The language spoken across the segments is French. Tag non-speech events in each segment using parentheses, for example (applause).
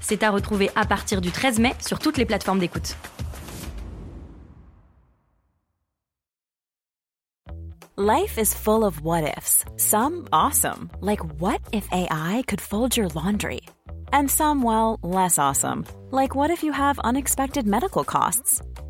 C'est à retrouver à partir du 13 mai sur toutes les plateformes d'écoute. Life is full of what ifs. Some awesome, like what if AI could fold your laundry? And some, well, less awesome, like what if you have unexpected medical costs?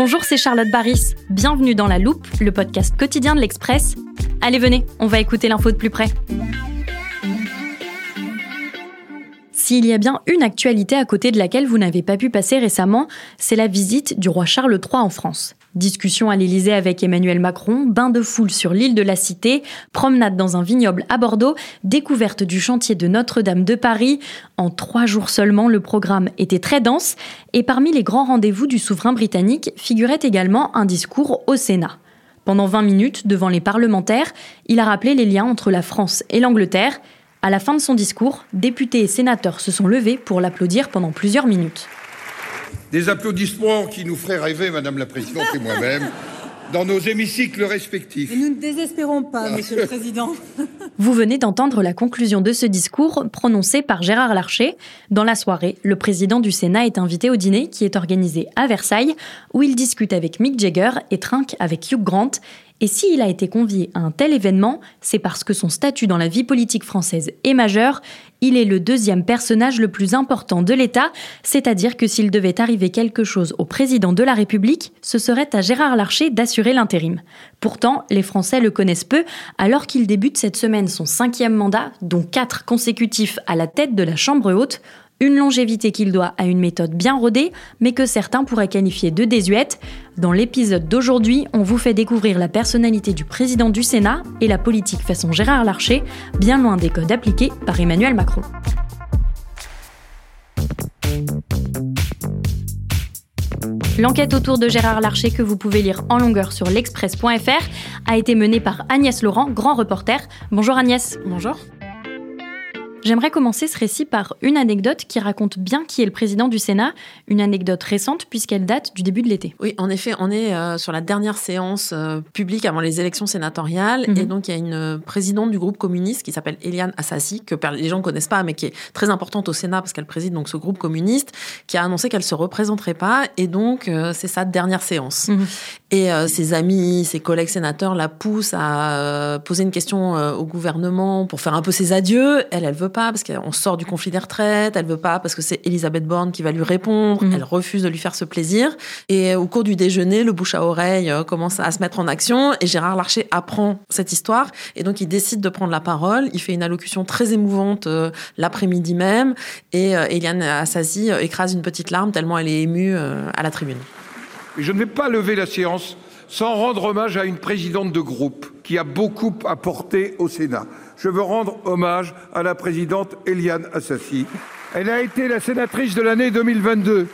Bonjour, c'est Charlotte Baris. Bienvenue dans La Loupe, le podcast quotidien de l'Express. Allez, venez, on va écouter l'info de plus près. S'il y a bien une actualité à côté de laquelle vous n'avez pas pu passer récemment, c'est la visite du roi Charles III en France. Discussion à l'Élysée avec Emmanuel Macron, bain de foule sur l'île de la Cité, promenade dans un vignoble à Bordeaux, découverte du chantier de Notre-Dame de Paris. En trois jours seulement, le programme était très dense et parmi les grands rendez-vous du souverain britannique figurait également un discours au Sénat. Pendant 20 minutes, devant les parlementaires, il a rappelé les liens entre la France et l'Angleterre. À la fin de son discours, députés et sénateurs se sont levés pour l'applaudir pendant plusieurs minutes. Des applaudissements qui nous feraient rêver, Madame la Présidente et moi-même, dans nos hémicycles respectifs. nous ne désespérons pas, Monsieur le Président. (laughs) Vous venez d'entendre la conclusion de ce discours prononcé par Gérard Larcher. Dans la soirée, le président du Sénat est invité au dîner qui est organisé à Versailles, où il discute avec Mick Jagger et trinque avec Hugh Grant. Et s'il a été convié à un tel événement, c'est parce que son statut dans la vie politique française est majeur. Il est le deuxième personnage le plus important de l'État, c'est-à-dire que s'il devait arriver quelque chose au président de la République, ce serait à Gérard Larcher d'assurer l'intérim. Pourtant, les Français le connaissent peu, alors qu'il débute cette semaine son cinquième mandat, dont quatre consécutifs à la tête de la Chambre haute. Une longévité qu'il doit à une méthode bien rodée, mais que certains pourraient qualifier de désuète. Dans l'épisode d'aujourd'hui, on vous fait découvrir la personnalité du président du Sénat et la politique façon Gérard Larcher, bien loin des codes appliqués par Emmanuel Macron. L'enquête autour de Gérard Larcher que vous pouvez lire en longueur sur l'express.fr a été menée par Agnès Laurent, grand reporter. Bonjour Agnès. Bonjour. J'aimerais commencer ce récit par une anecdote qui raconte bien qui est le président du Sénat, une anecdote récente puisqu'elle date du début de l'été. Oui, en effet, on est euh, sur la dernière séance euh, publique avant les élections sénatoriales et donc il y a une présidente du groupe communiste qui s'appelle Eliane Assassi, que les gens ne connaissent pas mais qui est très importante au Sénat parce qu'elle préside donc ce groupe communiste, qui a annoncé qu'elle se représenterait pas et donc euh, c'est sa dernière séance. Mhm. Et ses amis, ses collègues sénateurs la poussent à poser une question au gouvernement pour faire un peu ses adieux. Elle, elle veut pas parce qu'on sort du conflit des retraites, elle veut pas parce que c'est Elisabeth Borne qui va lui répondre, Mhm. elle refuse de lui faire ce plaisir. Et au cours du déjeuner, le bouche à oreille euh, commence à se mettre en action et Gérard Larcher apprend cette histoire et donc il décide de prendre la parole. Il fait une allocution très émouvante euh, l'après-midi même et euh, Eliane Assasi euh, écrase une petite larme tellement elle est émue euh, à la tribune. Je ne vais pas lever la séance sans rendre hommage à une présidente de groupe qui a beaucoup apporté au Sénat. Je veux rendre hommage à la présidente Eliane Assassi. Elle a été la sénatrice de l'année 2022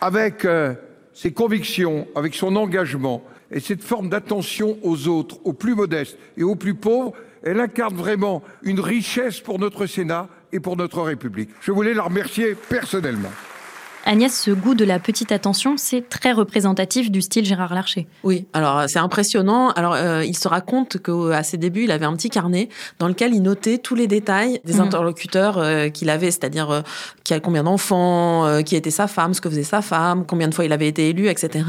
avec euh, ses convictions, avec son engagement et cette forme d'attention aux autres, aux plus modestes et aux plus pauvres. Elle incarne vraiment une richesse pour notre Sénat et pour notre République. Je voulais la remercier personnellement. Agnès, ce goût de la petite attention, c'est très représentatif du style Gérard Larcher. Oui, alors c'est impressionnant. Alors euh, il se raconte qu'à ses débuts, il avait un petit carnet dans lequel il notait tous les détails des Mhm. interlocuteurs euh, qu'il avait, c'est-à-dire euh, qui a combien d'enfants, euh, qui était sa femme, ce que faisait sa femme, combien de fois il avait été élu, etc.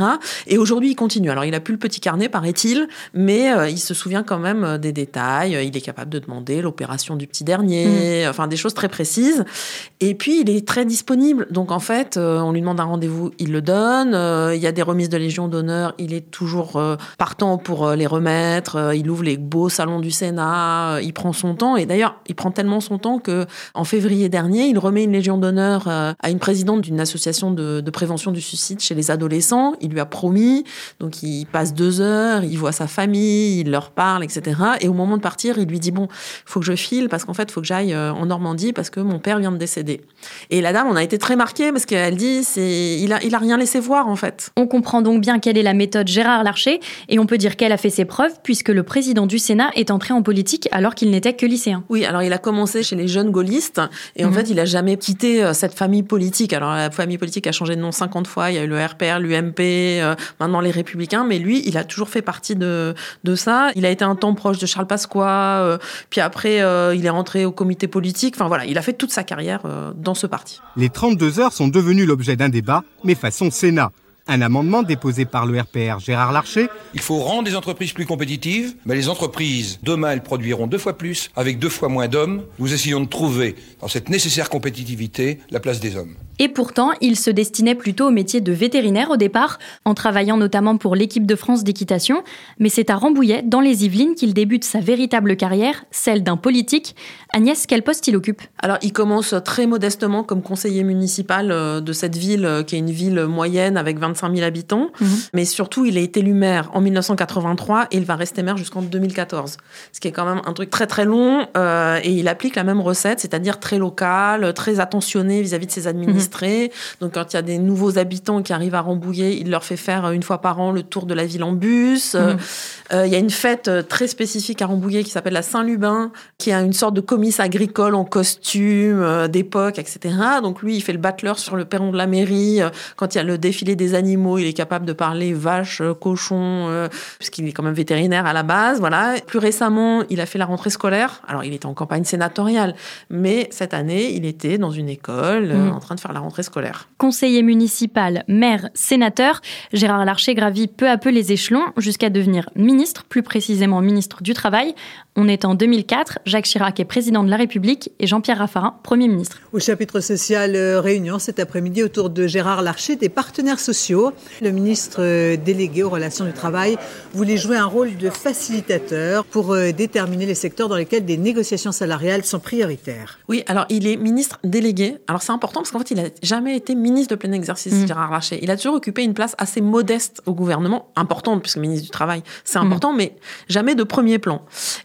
Et aujourd'hui, il continue. Alors il a plus le petit carnet, paraît-il, mais euh, il se souvient quand même euh, des détails. Il est capable de demander l'opération du petit dernier, enfin des choses très précises. Et puis il est très disponible. Donc en fait on lui demande un rendez-vous, il le donne. Il y a des remises de Légion d'honneur, il est toujours partant pour les remettre. il ouvre les beaux salons du Sénat, il prend son temps. Et d'ailleurs, il prend tellement son temps que en février dernier, il remet une Légion d'honneur à une présidente d'une association de, prévention du suicide chez les adolescents. Il lui a promis, donc il passe deux heures, il voit sa famille, il leur parle, etc. Et au moment de partir, il lui dit bon, faut que je file parce qu'en fait, faut que j'aille euh, en Normandie parce que mon père vient de décéder. Et la dame, on a été très marquée parce qu'elle dit c'est il a il a rien laissé voir en fait. On comprend donc bien quelle est la méthode Gérard Larcher et on peut dire qu'elle a fait ses preuves puisque le président du Sénat est entré en politique alors qu'il n'était que lycéen. Oui, alors il a commencé chez les jeunes gaullistes et en mhm. fait, il a jamais quitté euh, cette famille politique. Alors la famille politique a changé de nom 50 fois, il y a eu le RPR, l'UMP, euh, maintenant les Républicains, mais lui, il a toujours fait partie de de ça. Il a été un temps proche de Charles Pasqua, puis après il est rentré au comité politique. Enfin voilà, il a fait toute sa carrière dans ce parti. Les 32 heures sont devenues l'objet d'un débat, mais façon Sénat. Un amendement déposé par le RPR Gérard Larcher. Il faut rendre les entreprises plus compétitives, mais les entreprises, demain, elles produiront deux fois plus, avec deux fois moins d'hommes. Nous essayons de trouver, dans cette nécessaire compétitivité, la place des hommes. Et pourtant, il se destinait plutôt au métier de vétérinaire au départ, en travaillant notamment pour l'équipe de France d'équitation. Mais c'est à Rambouillet, dans les Yvelines, qu'il débute sa véritable carrière, celle d'un politique. Agnès, quel poste il occupe? Alors, il commence très modestement comme conseiller municipal euh, de cette ville, euh, qui est une ville moyenne avec 25 000 habitants. Mhm. Mais surtout, il a été élu maire en 1983 et il va rester maire jusqu'en 2014. Ce qui est quand même un truc très très long. Euh, et il applique la même recette, c'est-à-dire très local, très attentionné vis-à-vis de ses administrés. Donc, quand il y a des nouveaux habitants qui arrivent à Rambouillet, il leur fait faire une fois par an le tour de la ville en bus. Mhm. Euh, il y a une fête euh, très spécifique à Rambouillet qui s'appelle la Saint-Lubin, qui a une sorte de comice agricole en costume euh, d'époque, etc. Donc, lui, il fait le battleur sur le perron de la mairie. Quand il y a le défilé des animaux, il est capable de parler vache, cochon, puisqu'il est quand même vétérinaire à la base. Voilà. Plus récemment, il a fait la rentrée scolaire. Alors, il était en campagne sénatoriale, mais cette année, il était dans une école mhm. en train de faire la rentrée scolaire. Conseiller municipal, maire, sénateur, Gérard Larcher gravit peu à peu les échelons jusqu'à devenir ministre, plus précisément ministre du Travail. On est en 2004, Jacques Chirac est président de la République et Jean-Pierre Raffarin, Premier ministre. Au chapitre social, euh, réunion cet après-midi autour de Gérard Larcher des partenaires sociaux. Le ministre euh, délégué aux relations du travail voulait jouer un rôle de facilitateur pour euh, déterminer les secteurs dans lesquels des négociations salariales sont prioritaires. Oui, alors il est ministre délégué. Alors c'est important parce qu'en fait, il n'a jamais été ministre de plein exercice, mmh. Gérard Larcher. Il a toujours occupé une place assez modeste au gouvernement, importante puisque ministre du Travail, c'est important, mmh. mais jamais de premier plan.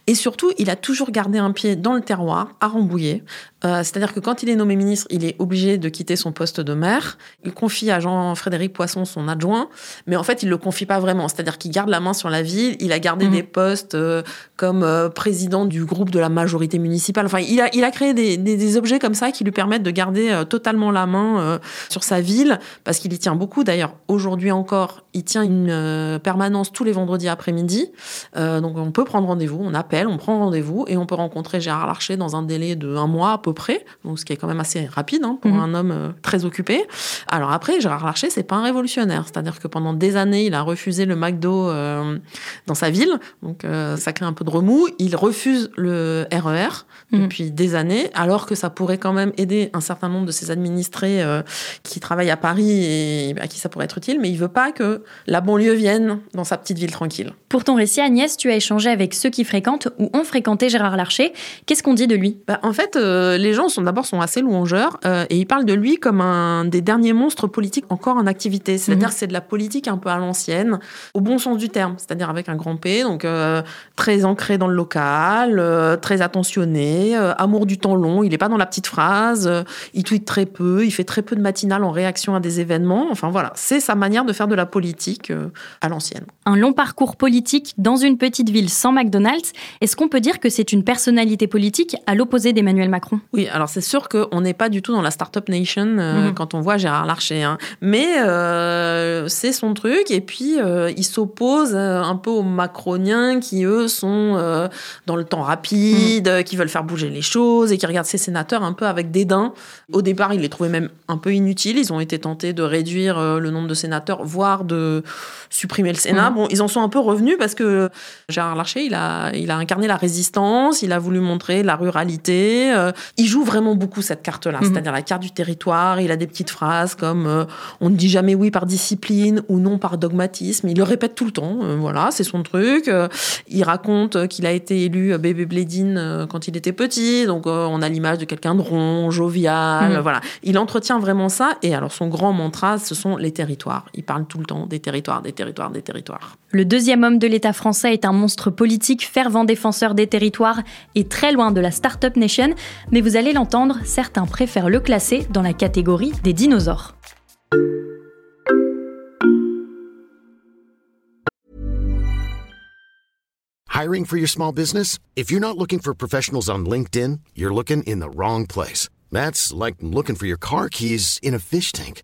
Et surtout, il a toujours gardé un pied dans le terroir, à Rambouillet. Euh, c'est-à-dire que quand il est nommé ministre, il est obligé de quitter son poste de maire. Il confie à Jean-Frédéric Poisson, son adjoint, mais en fait, il le confie pas vraiment. C'est-à-dire qu'il garde la main sur la ville. Il a gardé mhm. des postes euh, comme euh, président du groupe de la majorité municipale. Enfin, il a, il a créé des, des, objets comme ça qui lui permettent de garder totalement la main sur sa ville, parce qu'il y tient beaucoup. D'ailleurs, aujourd'hui encore, il tient une permanence tous les vendredis après-midi. donc, on peut prendre rendez-vous, on appelle, on prend rendez-vous et on peut rencontrer Gérard Larcher dans un délai de un mois à peu près, donc ce qui est quand même assez rapide hein, pour mhm. un homme euh, très occupé. Alors après, Gérard Larcher, c'est pas un révolutionnaire, c'est-à-dire que pendant des années, il a refusé le McDo euh, dans sa ville, donc euh, ça crée un peu de remous. Il refuse le RER e mhm. depuis des années, alors que ça pourrait quand même aider un certain nombre de ses administrés qui travaillent à Paris et à qui ça pourrait être utile, mais il veut pas que la banlieue vienne dans sa petite ville tranquille. Pour ton récit, Agnès, tu as échangé avec ceux qui fréquentent ou ont fréquenté Gérard Larcher. Qu'est-ce qu'on dit de lui? Bah, En fait, les gens sont d'abord sont assez louangeurs euh, et ils parlent de lui comme un des derniers monstres politiques encore en activité. C'est-à-dire mhm. c'est de la politique un peu à l'ancienne, au bon sens du terme, c'est-à-dire avec un grand P, donc euh, très ancré dans le local, euh, très attentionné, amour du temps long. Il n'est pas dans la petite phrase, il tweet très peu, il fait très peu de matinales en réaction à des événements. Enfin voilà, c'est sa manière de faire de la politique à l'ancienne. Un long parcours politique dans une petite ville sans McDonald's. Est-ce qu'on peut dire que c'est une personnalité politique à l'opposé d'Emmanuel Macron? Oui, alors c'est sûr qu'on n'est pas du tout dans la startup nation euh, mhm. quand on voit Gérard Larcher. Hein. Mais euh, c'est son truc. Et puis, euh, il s'oppose un peu aux macroniens qui, eux, sont dans le temps rapide, mhm. qui veulent faire bouger les choses et qui regardent ces sénateurs un peu avec dédain. Au départ, il les trouvait même un peu inutiles. Ils ont été tentés de réduire le nombre de sénateurs, voire de supprimer le Sénat. Mhm. Bon, ils en sont un peu revenus parce que Gérard Larcher, il a, il a incarné la résistance, il a voulu montrer la ruralité. Il joue vraiment beaucoup cette carte-là, Mhm. c'est-à-dire la carte du territoire. Il a des petites phrases comme euh, on ne dit jamais oui par discipline ou non par dogmatisme. Il le répète tout le temps. euh, voilà, c'est son truc. Euh, il raconte qu'il a été élu bébé Blédine quand il était petit, donc on a l'image de quelqu'un de rond, jovial. Mhm. Voilà, il entretient vraiment ça. Et alors son grand mantra, ce sont les territoires. Il parle tout le temps des territoires, des territoires, des territoires. Le deuxième homme de l'État français est un monstre politique, fervent défenseur des territoires et très loin de la Startup Nation, mais vous allez l'entendre, certains préfèrent le classer dans la catégorie des dinosaures. Hiring for your small business? If you're not looking for professionals on LinkedIn, you're looking in the wrong place. That's like looking for your car keys in a fish tank.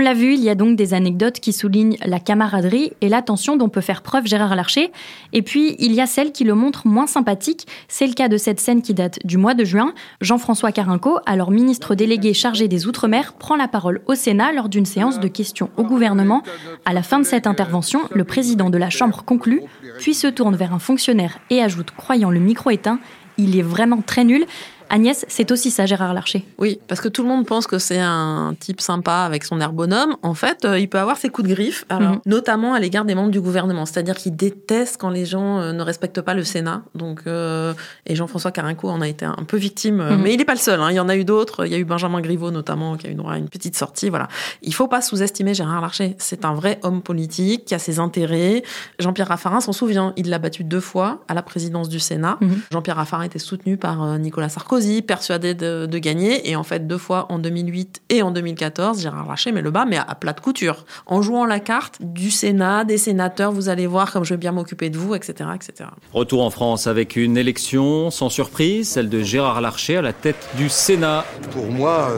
L'a vu, il y a donc des anecdotes qui soulignent la camaraderie et l'attention dont peut faire preuve Gérard Larcher. Et puis, il y a celles qui le montrent moins sympathique. C'est le cas de cette scène qui date du mois de juin. Jean-François Carinco, alors ministre délégué chargé des Outre-mer, prend la parole au Sénat lors d'une séance de questions au gouvernement. À la fin de cette intervention, le président de la Chambre conclut, puis se tourne vers un fonctionnaire et ajoute, croyant le micro éteint, il est vraiment très nul. Agnès, c'est aussi ça, Gérard Larcher. Oui, parce que tout le monde pense que c'est un type sympa avec son air bonhomme. En fait, euh, il peut avoir ses coups de griffe, alors, Mhm. notamment à l'égard des membres du gouvernement. C'est-à-dire qu'il déteste quand les gens euh, ne respectent pas le Sénat. Donc, euh, et Jean-François Carinco en a été un peu victime. Mhm. Mais il n'est pas le seul. hein. Il y en a eu d'autres. Il y a eu Benjamin Griveaux notamment qui a eu droit à une petite sortie. Voilà. Il faut pas sous-estimer Gérard Larcher. C'est un vrai homme politique qui a ses intérêts. Jean-Pierre Raffarin s'en souvient. Il l'a battu deux fois à la présidence du Sénat. Mhm. Jean-Pierre Raffarin était soutenu par Nicolas Sarkozy, persuadé de, de gagner. Et en fait, deux fois en 2008 et en 2014, Gérard Larcher met le bas, mais à, à plat de couture. En jouant la carte du Sénat, des sénateurs, vous allez voir comme je vais bien m'occuper de vous, etc., etc. Retour en France avec une élection sans surprise, celle de Gérard Larcher à la tête du Sénat. Pour moi,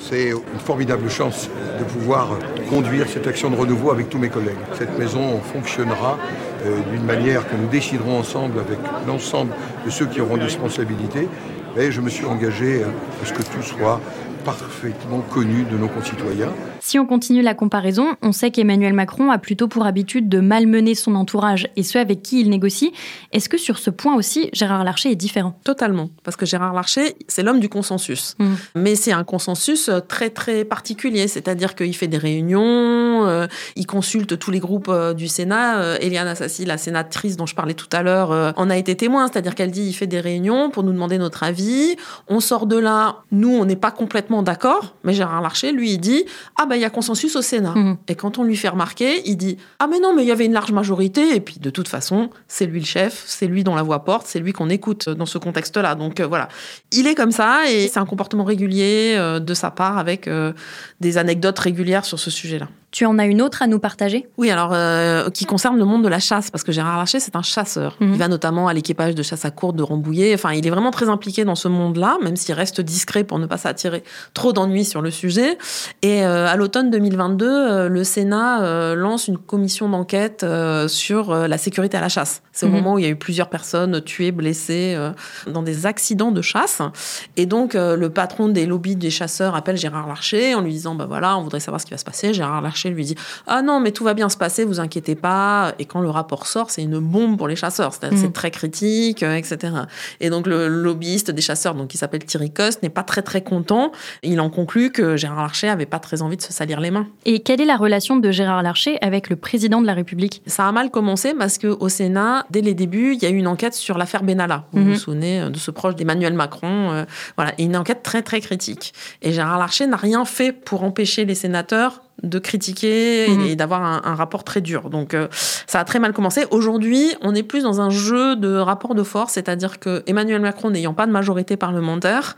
c'est une formidable chance de pouvoir conduire cette action de renouveau avec tous mes collègues. Cette maison fonctionnera euh, d'une manière que nous déciderons ensemble avec l'ensemble de ceux qui auront des responsabilités. Et je me suis engagé à ce que tout soit parfaitement connu de nos concitoyens. Si on continue la comparaison, on sait qu'Emmanuel Macron a plutôt pour habitude de malmener son entourage et ceux avec qui il négocie. Est-ce que sur ce point aussi, Gérard Larcher est différent? Totalement. Parce que Gérard Larcher, c'est l'homme du consensus. Mhm. Mais c'est un consensus euh, très, très particulier. C'est-à-dire qu'il fait des réunions, euh, il consulte tous les groupes euh, du Sénat. Euh, Eliane Assassi, la sénatrice dont je parlais tout à l'heure, en a été témoin. C'est-à-dire qu'elle dit il fait des réunions pour nous demander notre avis. On sort de là, nous, on n'est pas complètement d'accord. Mais Gérard Larcher, lui, il dit ah ben il y a consensus au Sénat. Mhm. Et quand on lui fait remarquer, il dit Ah, mais non, mais il y avait une large majorité. Et puis, de toute façon, c'est lui le chef, c'est lui dont la voix porte, c'est lui qu'on écoute dans ce contexte-là. Donc, euh, voilà. Il est comme ça et c'est un comportement régulier euh, de sa part avec euh, des anecdotes régulières sur ce sujet-là. Tu en as une autre à nous partager? Oui, alors, euh, qui concerne le monde de la chasse, parce que Gérard Larcher, c'est un chasseur. Mhm. Il va notamment à l'équipage de chasse à courte de Rambouillet. Enfin, il est vraiment très impliqué dans ce monde-là, même s'il reste discret pour ne pas s'attirer trop d'ennuis sur le sujet. Et euh, à l'automne 2022, euh, le Sénat euh, lance une commission d'enquête euh, sur la sécurité à la chasse. C'est au Mhm. moment où il y a eu plusieurs personnes tuées, blessées euh, dans des accidents de chasse. Et donc, euh, le patron des lobbies des chasseurs appelle Gérard Larcher en lui disant, bah voilà, on voudrait savoir ce qui va se passer. Gérard Larcher lui dit, ah non, mais tout va bien se passer, vous inquiétez pas. Et quand le rapport sort, c'est une bombe pour les chasseurs. C'est Mhm. c'est très critique, euh, etc. Et donc, le lobbyiste des chasseurs, donc, qui s'appelle Thierry Coste, n'est pas très, très content. Il en conclut que Gérard Larcher avait pas très envie de se salir les mains. Et quelle est la relation de Gérard Larcher avec le président de la République? Ça a mal commencé parce que au Sénat, dès les débuts, il y a eu une enquête sur l'affaire Benalla. Vous Mhm. vous souvenez euh, de ce proche d'Emmanuel Macron, euh, voilà, et une enquête très très critique. Et Gérard Larcher n'a rien fait pour empêcher les sénateurs de critiquer Mhm. et d'avoir un, un rapport très dur. Donc euh, ça a très mal commencé. Aujourd'hui, on est plus dans un jeu de rapport de force, c'est-à-dire que Emmanuel Macron n'ayant pas de majorité parlementaire,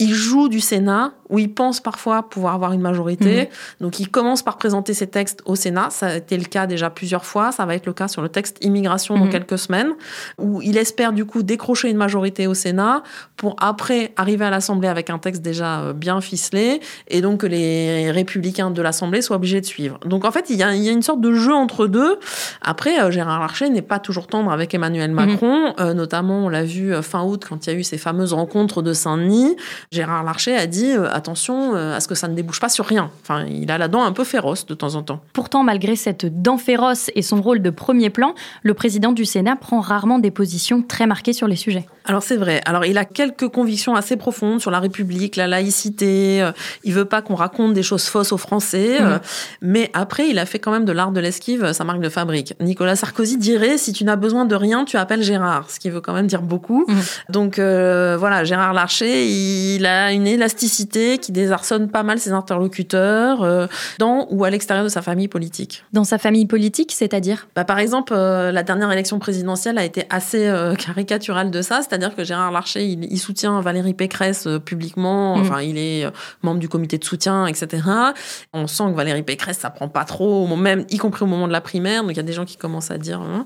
il joue du Sénat où il pense parfois pouvoir avoir une majorité. Donc il commence par présenter ses textes au Sénat. Ça a été le cas déjà plusieurs fois. Ça va être le cas sur le texte immigration dans Mhm. quelques semaines, où il espère du coup décrocher une majorité au Sénat pour après arriver à l'Assemblée avec un texte déjà euh, bien ficelé et donc que les républicains de l'Assemblée soient obligés de suivre. Donc en fait, il y a, il y a une sorte de jeu entre deux. Après, euh, Gérard Larcher n'est pas toujours tendre avec Emmanuel Macron, Euh, notamment on l'a vu euh, fin août quand il y a eu ces fameuses rencontres de Saint-Denis. Gérard Larcher a dit euh, attention à ce que ça ne débouche pas sur rien. Enfin, il a la dent un peu féroce de temps en temps. Pourtant, malgré cette dent féroce et son rôle de premier plan, le président du Sénat prend rarement des positions très marquées sur les sujets. Alors c'est vrai. Alors il a quelques convictions assez profondes sur la République, la laïcité. Il veut pas qu'on raconte des choses fausses aux Français. Euh, Mais après, il a fait quand même de l'art de l'esquive euh, sa marque de fabrique. Nicolas Sarkozy dirait si tu n'as besoin de rien, tu appelles Gérard, ce qui veut quand même dire beaucoup. Mhm. Donc euh, voilà, Gérard Larcher, il a une élasticité qui désarçonne pas mal ses interlocuteurs euh, dans ou à l'extérieur de sa famille politique. Dans sa famille politique, c'est-à-dire? Bah, par exemple, euh, la dernière élection présidentielle a été assez caricaturale de ça, c'est-à-dire que Gérard Larcher, il, il soutient Valérie Pécresse publiquement, enfin, il est membre du comité de soutien, etc. On sent que Valérie Pécresse, ça prend pas trop, même y compris au moment de la primaire, donc il y a des gens qui commencent à dire... hein.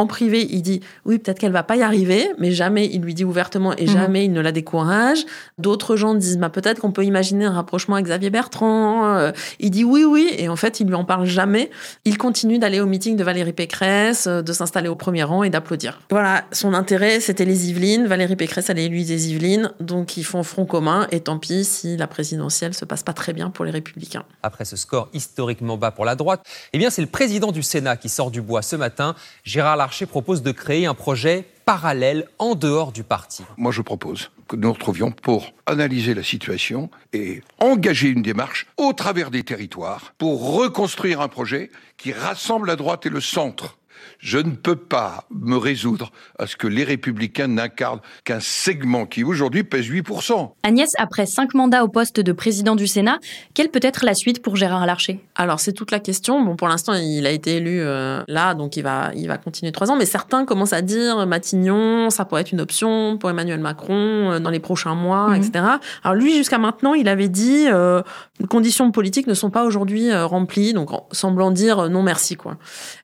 En privé, il dit oui, peut-être qu'elle va pas y arriver, mais jamais il lui dit ouvertement et Mhm. jamais il ne la décourage. D'autres gens disent bah, peut-être qu'on peut imaginer un rapprochement avec Xavier Bertrand. Euh, Il dit oui, oui, et en fait, il lui en parle jamais. Il continue d'aller au meeting de Valérie Pécresse, euh, de s'installer au premier rang et d'applaudir. Voilà, son intérêt, c'était les Yvelines. Valérie Pécresse, elle est élue des Yvelines, donc ils font front commun. Et tant pis si la présidentielle se passe pas très bien pour les Républicains. Après ce score historiquement bas pour la droite, eh bien c'est le président du Sénat qui sort du bois ce matin. Gérard Larcher propose de créer un projet parallèle en dehors du parti. Moi, je propose que nous nous retrouvions pour analyser la situation et engager une démarche au travers des territoires pour reconstruire un projet qui rassemble la droite et le centre. Je ne peux pas me résoudre à ce que les républicains n'incarnent qu'un segment qui aujourd'hui pèse 8%. Agnès, après cinq mandats au poste de président du Sénat, quelle peut être la suite pour Gérard Larcher? Alors c'est toute la question. Bon, pour l'instant, il a été élu euh, là, donc il va, il va continuer trois ans. Mais certains commencent à dire Matignon, ça pourrait être une option pour Emmanuel Macron euh, dans les prochains mois, Mhm. etc. Alors lui, jusqu'à maintenant, il avait dit euh, les conditions politiques ne sont pas aujourd'hui euh, remplies, donc en semblant dire euh, non merci quoi.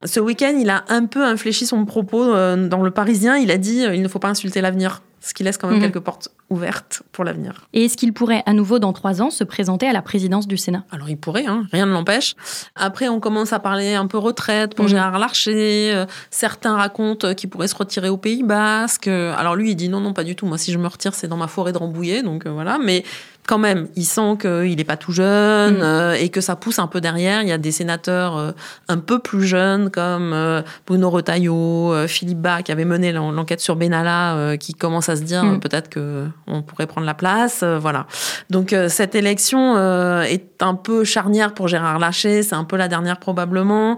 Ce week-end, il a un peu infléchi son propos euh, dans le Parisien. Il a dit euh, il ne faut pas insulter l'avenir, ce qui laisse quand même Mhm. quelques portes ouvertes pour l'avenir. Et est-ce qu'il pourrait à nouveau dans trois ans se présenter à la présidence du Sénat? Alors il pourrait, hein, rien ne l'empêche. Après, on commence à parler un peu retraite pour Mhm. Gérard Larcher. Euh, certains racontent qu'il pourrait se retirer au Pays Basque. Alors lui, il dit non, non, pas du tout. Moi, si je me retire, c'est dans ma forêt de Rambouillet, donc euh, voilà. Mais quand même, il sent qu'il n'est pas tout jeune Mhm. euh, et que ça pousse un peu derrière. Il y a des sénateurs euh, un peu plus jeunes comme euh, Bruno Retailleau, euh, Philippe Bas qui avait mené l'en- l'enquête sur Benalla, euh, qui commencent à se dire euh, peut-être que on pourrait prendre la place. euh, voilà. Donc euh, cette élection euh, est un peu charnière pour Gérard Larcher, c'est un peu la dernière probablement.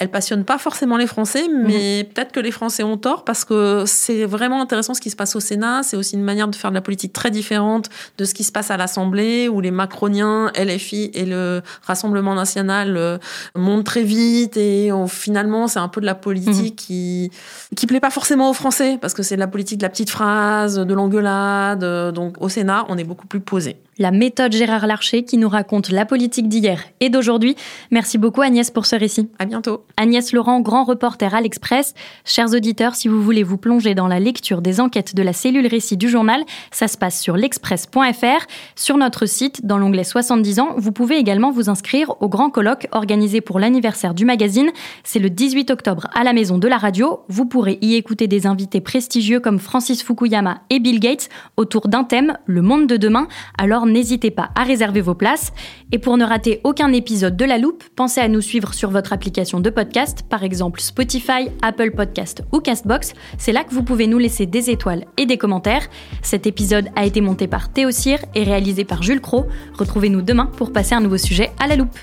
Elle passionne pas forcément les Français, mais peut-être que les Français ont tort parce que c'est vraiment intéressant ce qui se passe au Sénat. C'est aussi une manière de faire de la politique très différente de ce qui se passe à l'Assemblée où les Macroniens, LFI et le Rassemblement national euh, montent très vite et on- finalement c'est un peu de la politique qui qui plaît pas forcément aux Français parce que c'est de la politique de la petite phrase, de l'engueulade. euh, Donc au Sénat, on est beaucoup plus posé. La méthode Gérard Larcher qui nous raconte la politique d'hier et d'aujourd'hui. Merci beaucoup Agnès pour ce récit. À bientôt. Agnès Laurent, grand reporter à l'Express. Chers auditeurs, si vous voulez vous plonger dans la lecture des enquêtes de la cellule récit du journal, ça se passe sur l'express.fr. Sur notre site, dans l'onglet 70 ans, vous pouvez également vous inscrire au grand colloque organisé pour l'anniversaire du magazine. C'est le 18 octobre à la Maison de la Radio. Vous pourrez y écouter des invités prestigieux comme Francis Fukuyama et Bill Gates autour d'un thème, le monde de demain. Alors n'hésitez pas à réserver vos places. Et pour ne rater aucun épisode de La Loupe, pensez à nous suivre sur votre application de podcast, par exemple Spotify, Apple Podcast ou Castbox. C'est là que vous pouvez nous laisser des étoiles et des commentaires. Cet épisode a été monté par Théo et réalisé par Jules Cro. Retrouvez-nous demain pour passer un nouveau sujet à La Loupe.